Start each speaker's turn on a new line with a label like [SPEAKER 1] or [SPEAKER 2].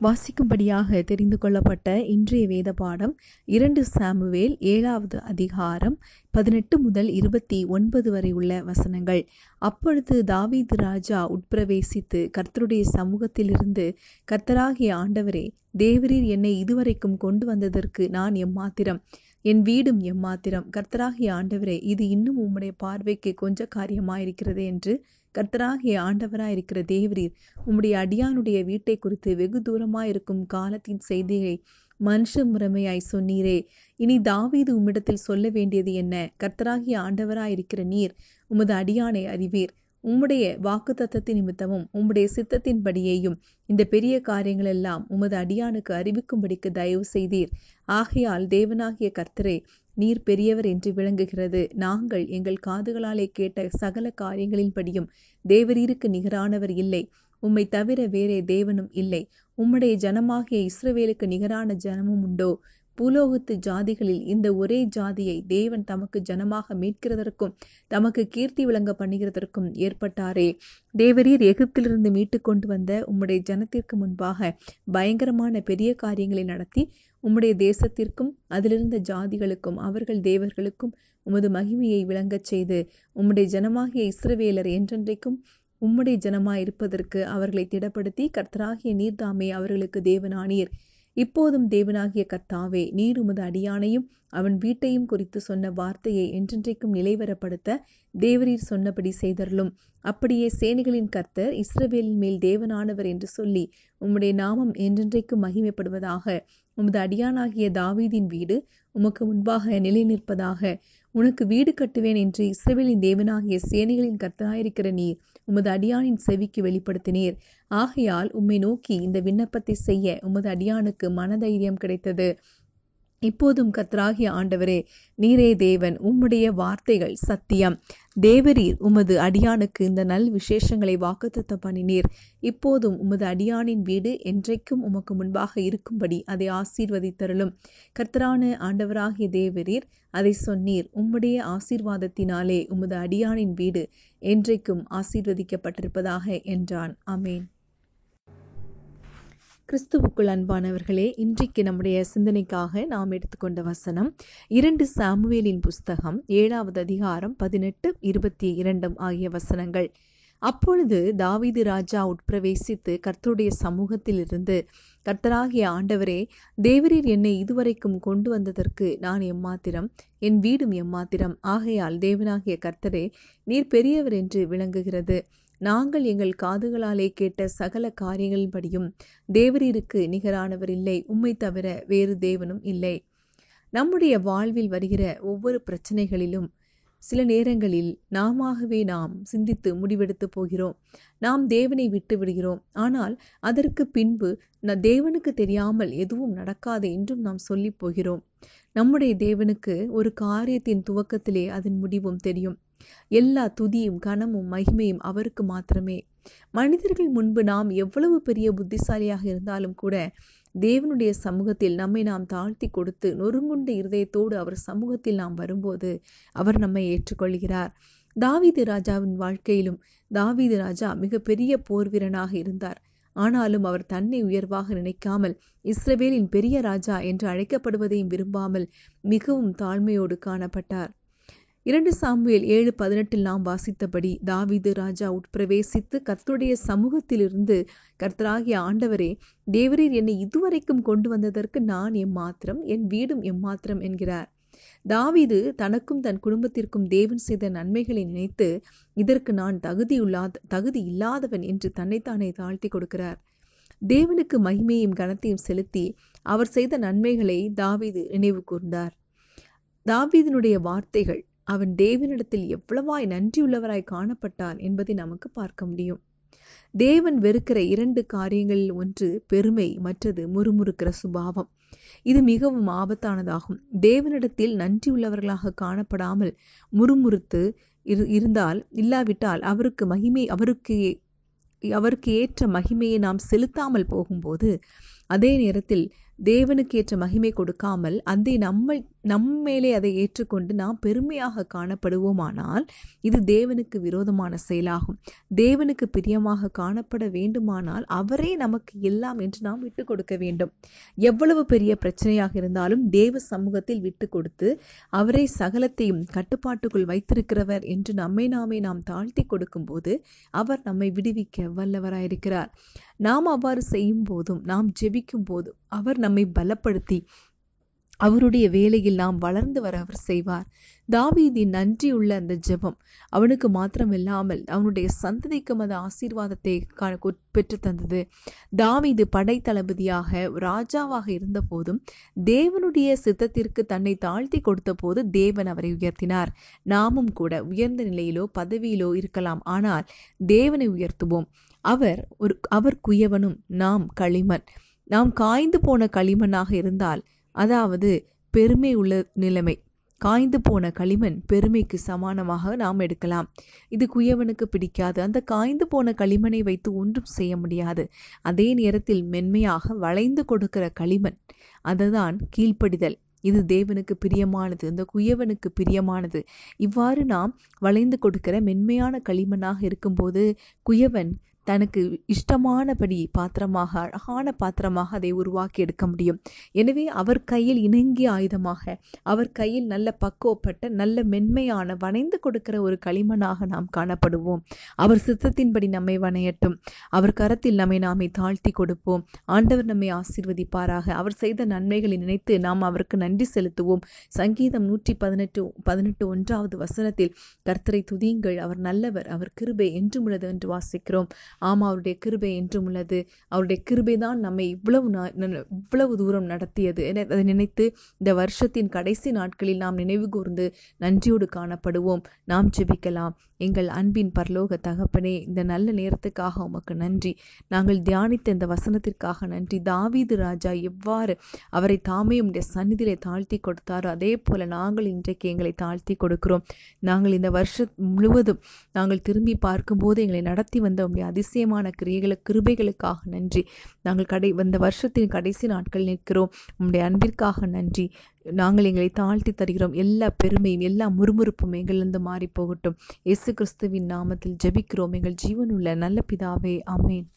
[SPEAKER 1] வாசிக்கும்படியாக தெரிந்து கொள்ளப்பட்ட இன்றைய வேத பாடம் இரண்டு சாமுவேல் ஏழாவது அதிகாரம் பதினெட்டு முதல் இருபத்தி ஒன்பது வரை உள்ள வசனங்கள். அப்பொழுது தாவீது ராஜா உட்பிரவேசித்து கர்த்தருடைய சமூகத்திலிருந்து கர்த்தராகிய ஆண்டவரே தேவரீர் என்னை இதுவரைக்கும் கொண்டு வந்ததற்கு நான் எம்மாத்திரம் என் வீடும் எம்மாத்திரம் கர்த்தராகிய ஆண்டவரே இது இன்னும் உம்முடைய பார்வைக்கு கொஞ்ச காரியமாயிருக்கிறது என்று கர்த்தராகிய ஆண்டவராக இருக்கிற தேவரீர் உம்முடைய அடியானுடைய வீட்டை குறித்து வெகு தூரமாக இருக்கும் காலத்தின் செய்தியை மனுஷ முறைமையாய் சொன்னீரே. இனி தாவீது உம்மிடத்தில் சொல்ல வேண்டியது என்ன? கர்த்தராகிய ஆண்டவராயிருக்கிற நீர் உமது அடியானை அறிவீர். உம்முடைய வாக்கு தத்தத்தின் நிமித்தமும் உம்முடைய சித்தத்தின்படியேயும் இந்த பெரிய காரியங்களெல்லாம் உமது அடியானுக்கு அறிவிக்கும்படிக்கு தயவு செய்தீர். ஆகையால் தேவனாகிய கர்த்தரே நீர் பெரியவர் என்று விளங்குகிறது. நாங்கள் எங்கள் காதுகளாலே கேட்ட சகல காரியங்களின்படியும் தேவரீருக்கு நிகரானவர் இல்லை. உம்மை தவிர வேறே தேவனும் இல்லை. உம்முடைய ஜனமாகிய இஸ்ரவேலுக்கு நிகரான ஜனமும் உண்டோ? பூலோகத்து ஜாதிகளில் இந்த ஒரே ஜாதியை தேவன் தமக்கு ஜனமாக மீட்கிறதற்கும் தமக்கு கீர்த்தி விளங்க பண்ணுகிறதற்கும் ஏற்பட்டாரே. தேவரீர் எகிப்திலிருந்து மீட்டு கொண்டு வந்த உம்முடைய ஜனத்திற்கு முன்பாக பயங்கரமான பெரிய காரியங்களை நடத்தி உம்முடைய தேசத்திற்கும் அதிலிருந்த ஜாதிகளுக்கும் அவர்கள் தேவர்களுக்கும் உமது மகிமையை விளங்கச் செய்து உம்முடைய ஜனமாகிய இஸ்ரவேலர் என்றென்றைக்கும் உம்முடைய ஜனமாயிருப்பதற்கு அவர்களை திடப்படுத்தி கர்த்தராகிய நீர்தாமே அவர்களுக்கு தேவனானீர். இப்போதும் தேவனாகிய கர்த்தாவே நீர் உமது அடியானையும் அவன் வீட்டையும் குறித்து சொன்ன வார்த்தையை என்றென்றைக்கும் நிலைவரப்படுத்த தேவரீர் சொன்னபடி செய்தருளும். அப்படியே சேனைகளின் கர்த்தர் இஸ்ரவேலின் மேல் தேவனானவர் என்று சொல்லி உம்முடைய நாமம் என்றென்றைக்கும் மகிமைப்படுவதாக உமது அடியானாகிய தாவீதின் வீடு உமக்கு முன்பாக நிலை நிற்பதாக உனக்கு வீடு கட்டுவேன் என்று இஸ்ரவேலின் தேவனாகிய சேனைகளின் கர்த்தனாயிருக்கிற நீர் உமது அடியானின் செவிக்கு வெளிப்படுத்தினீர். ஆகையால் உம்மை நோக்கி இந்த விண்ணப்பத்தை செய்ய உமது அடியானுக்கு மனதைரியம் கிடைத்தது. இப்போதும் கத்ராகிய ஆண்டவரே நீரே தேவன் உம்முடைய வார்த்தைகள் சத்தியம். தேவரீர் உமது அடியானுக்கு இந்த நல் விசேஷங்களை வாக்குத்த பண்ணினீர். இப்போதும் உமது அடியானின் வீடு என்றைக்கும் உமக்கு முன்பாக இருக்கும்படி அதை ஆசீர்வதித்தருளும். கர்த்தரான ஆண்டவராகிய தேவரீர் அதை சொன்னீர். உம்முடைய ஆசீர்வாதத்தினாலே உமது அடியானின் வீடு என்றைக்கும் ஆசீர்வதிக்கப்பட்டிருப்பதாக என்றான். அமேன் கிறிஸ்துவுக்குள் அன்பானவர்களே இன்றைக்கு நம்முடைய சிந்தனைக்காக நாம் எடுத்துக்கொண்ட வசனம் இரண்டு சாமுவேலின் புஸ்தகம் ஏழாவது அதிகாரம் பதினெட்டு இருபத்தி இரண்டும் ஆகிய வசனங்கள். அப்பொழுது தாவீது ராஜா உட்பிரவேசித்து கர்த்தருடைய சமூகத்திலிருந்து கர்த்தராகிய ஆண்டவரே தேவரீர் என்னை இதுவரைக்கும் கொண்டு வந்ததற்கு நான் எம்மாத்திரம் என் வீடும் எம்மாத்திரம். ஆகையால் தேவனாகிய கர்த்தரே நீர் பெரியவர் என்று விளங்குகிறது. நாங்கள் எங்கள் காதுகளாலே கேட்ட சகல காரியங்களின்படியும் தேவரீருக்கு நிகரானவர் இல்லை. உம்மை தவிர வேறு தேவனும் இல்லை. நம்முடைய வாழ்வில் வருகிற ஒவ்வொரு பிரச்சனைகளிலும் சில நேரங்களில் நாமவே நாம் சிந்தித்து முடிவெடுத்து போகிறோம். நாம் தேவனை விட்டு விடுகிறோம். ஆனால் அதற்கு பின்பு ந தேவனுக்கு தெரியாமல் எதுவும் நடக்காது என்றும் நாம் சொல்லி போகிறோம். நம்முடைய தேவனுக்கு ஒரு காரியத்தின் துவக்கத்திலே அதன் முடிவும் தெரியும். எல்லா துதியும் கனமும் மகிமையும் அவருக்கு மாத்திரமே. மனிதர்கள் முன்பு நாம் எவ்வளவு பெரிய புத்திசாலியாக இருந்தாலும் கூட தேவனுடைய சமூகத்தில் நம்மை நாம் தாழ்த்தி கொடுத்து நொறுங்குண்ட இருதயத்தோடு அவர் சமூகத்தில் நாம் வரும்போது அவர் நம்மை ஏற்றுக்கொள்கிறார். தாவீது ராஜாவின் வாழ்க்கையிலும் தாவீது ராஜா மிகப்பெரிய போர் வீரனாக இருந்தார். ஆனாலும் அவர் தன்னை உயர்வாக நினைக்காமல் இஸ்ரவேலின் பெரிய ராஜா என்று அழைக்கப்படுவதையும் விரும்பாமல் மிகவும் தாழ்மையோடு காணப்பட்டார். இரண்டு சாமுவேல் ஏழு பதினெட்டில் நாம் வாசித்தபடி தாவீது ராஜா உட்பிரவேசித்து கர்த்தருடைய சமூகத்திலிருந்து கர்த்தராகிய ஆண்டவரே தேவரீர் என்னை இதுவரைக்கும் கொண்டு வந்ததற்கு நான் எம்மாத்திரம் என் வீடும் எம்மாத்திரம் என்கிறார். தாவீது தனக்கும் தன் குடும்பத்திற்கும் தேவன் செய்த நன்மைகளை நினைத்து இதற்கு நான் தகுதியுள்ளாத தகுதி இல்லாதவன் என்று தன்னைத்தானே தாழ்த்தி கொடுக்கிறார். தேவனுக்கு மகிமையும் கனத்தையும் செலுத்தி அவர் செய்த நன்மைகளை தாவீது நினைவு கூர்ந்தார். தாவீதினுடைய வார்த்தைகள் அவன் தேவனிடத்தில் எவ்வளவாய் நன்றியுள்ளவராய் காணப்பட்டான் என்பதை நமக்கு பார்க்க முடியும். தேவன் வெறுக்கிற இரண்டு காரியங்களில் ஒன்று பெருமை மற்றது முறுமுறுக்கிற சுபாவம். இது மிகவும் ஆபத்தானதாகும். தேவனிடத்தில் நன்றியுள்ளவர்களாக காணப்படாமல் முறுமுறுத்து இரு இருந்தால் இல்லாவிட்டால் அவருக்கு மகிமை அவருக்கு அவருக்கு ஏற்ற மகிமையை நாம் செலுத்தாமல் போகும்போது அதே நேரத்தில் தேவனுக்கு ஏற்ற மகிமை கொடுக்காமல் அந்த நம்ம நம்மேலே அதை ஏற்றுக்கொண்டு நாம் பெருமையாக காணப்படுவோமானால் இது தேவனுக்கு விரோதமான செயலாகும். தேவனுக்கு பிரியமாக காணப்பட வேண்டுமானால் அவரே நமக்கு எல்லாம் என்று நாம் விட்டு கொடுக்க வேண்டும். எவ்வளவு பெரிய பிரச்சனையாக இருந்தாலும் தேவ சமூகத்தில் விட்டு கொடுத்து அவரே சகலத்தையும் கட்டுப்பாட்டுக்குள் வைத்திருக்கிறவர் என்று நம்மை நாமே நாம் தாழ்த்தி கொடுக்கும்போது அவர் நம்மை விடுவிக்க வல்லவராயிருக்கிறார். நாம் அவ்வாறு செய்யும் போதும் நாம் ஜெபிக்கும் போதும் அவர் நம்மை பலப்படுத்தி அவருடைய வேலையில் நாம் வளர்ந்து வர அவர் செய்வார். தாவீதி நன்றியுள்ள அந்த ஜெபம் அவனுக்கு மாத்திரமில்லாமல் அவனுடைய சந்ததிக்கும் அது ஆசீர்வாதத்தை பெற்று தந்தது தாவீது படைத்தளபதியாக ராஜாவாக இருந்த போதும் தேவனுடைய சித்தத்திற்கு தன்னை தாழ்த்தி கொடுத்த போது தேவன் அவரை உயர்த்தினார். நாமும் கூட உயர்ந்த நிலையிலோ பதவியிலோ இருக்கலாம். ஆனால் தேவனை உயர்த்துவோம். அவர் ஒரு அவர் குயவனும் நாம் களிமண். நாம் காய்ந்து போன களிமண்ணாக இருந்தால் அதாவது பெருமை உள்ள நிலைமை. காய்ந்து போன களிமண் பெருமைக்கு சமானமாக நாம் எடுக்கலாம். இது குயவனுக்கு பிடிக்காது. அந்த காய்ந்து போன களிமண்ணை வைத்து ஒன்றும் செய்ய முடியாது. அதே நேரத்தில் மென்மையாக வளைந்து கொடுக்கிற களிமண் அதுதான் கீழ்ப்படிதல். இது தேவனுக்கு பிரியமானது. அந்த குயவனுக்கு பிரியமானது. இவ்வாறு நாம் வளைந்து கொடுக்கிற மென்மையான களிமண்ணாக இருக்கும்போது குயவன் தனக்கு இஷ்டமானபடி பாத்திரமாக அழகான பாத்திரமாக அதை உருவாக்கி எடுக்க முடியும். எனவே அவர் கையில் இணங்கிய ஆயுதமாக அவர் கையில் நல்ல பக்குவப்பட்ட நல்ல மென்மையான வனைந்து கொடுக்கிற ஒரு களிமண்ணாக நாம் காணப்படுவோம். அவர் சித்தத்தின்படி நம்மை வணையட்டும். அவர் கரத்தில் நம்மை நாமே தாழ்த்தி கொடுப்போம். ஆண்டவர் நம்மை ஆசீர்வதிப்பாராக. அவர் செய்த நன்மைகளை நினைத்து நாம் அவருக்கு நன்றி செலுத்துவோம். சங்கீதம் நூற்றி பதினெட்டு பதினெட்டு ஒன்றாவது வசனத்தில் கர்த்தரை துதியுங்கள். அவர் நல்லவர். அவர் கிருபை என்றும் உள்ளது என்று வாசிக்கிறோம். ஆமாம் அவருடைய கிருபை என்றும் உள்ளது. அவருடைய கிருபை தான் நம்மை இவ்வளவு இவ்வளவு தூரம் நடத்தியது என அதை நினைத்து இந்த வருஷத்தின் கடைசி நாட்களில் நாம் நினைவு கூர்ந்து நன்றியோடு காணப்படுவோம். நாம் ஜெபிக்கலாம். எங்கள் அன்பின் பரலோக தகப்பனே இந்த நல்ல நேரத்துக்காக உமக்கு நன்றி. நாங்கள் தியானித்த இந்த வசனத்திற்காக நன்றி. தாவீது ராஜா எவ்வாறு அவரை தாமே உடைய சந்நிதியிலே தாழ்த்தி கொடுத்தாரோ அதே போல நாங்கள் இன்றைக்கு எங்களை தாழ்த்தி கொடுக்கிறோம். நாங்கள் இந்த வருஷம் முழுவதும் நாங்கள் திரும்பி பார்க்கும்போது எங்களை நடத்தி வந்த உடைய அதிசயமான கிரியைகளை கிருபைகளுக்காக நன்றி. நாங்கள் கடை வந்த வருஷத்தின் கடைசி நாட்கள் நிற்கிறோம். உம்முடைய அன்பிற்காக நன்றி. நாங்கள் எங்களை தாழ்த்தி தருகிறோம். எல்லா பெருமையும் எல்லா முறுமுறுப்பும் எங்களிருந்து மாறி போகட்டும் இயேசு கிறிஸ்துவின் நாமத்தில் ஜெபிக்கிறோம். எங்கள் ஜீவனுள்ள நல்ல பிதாவே அமேன்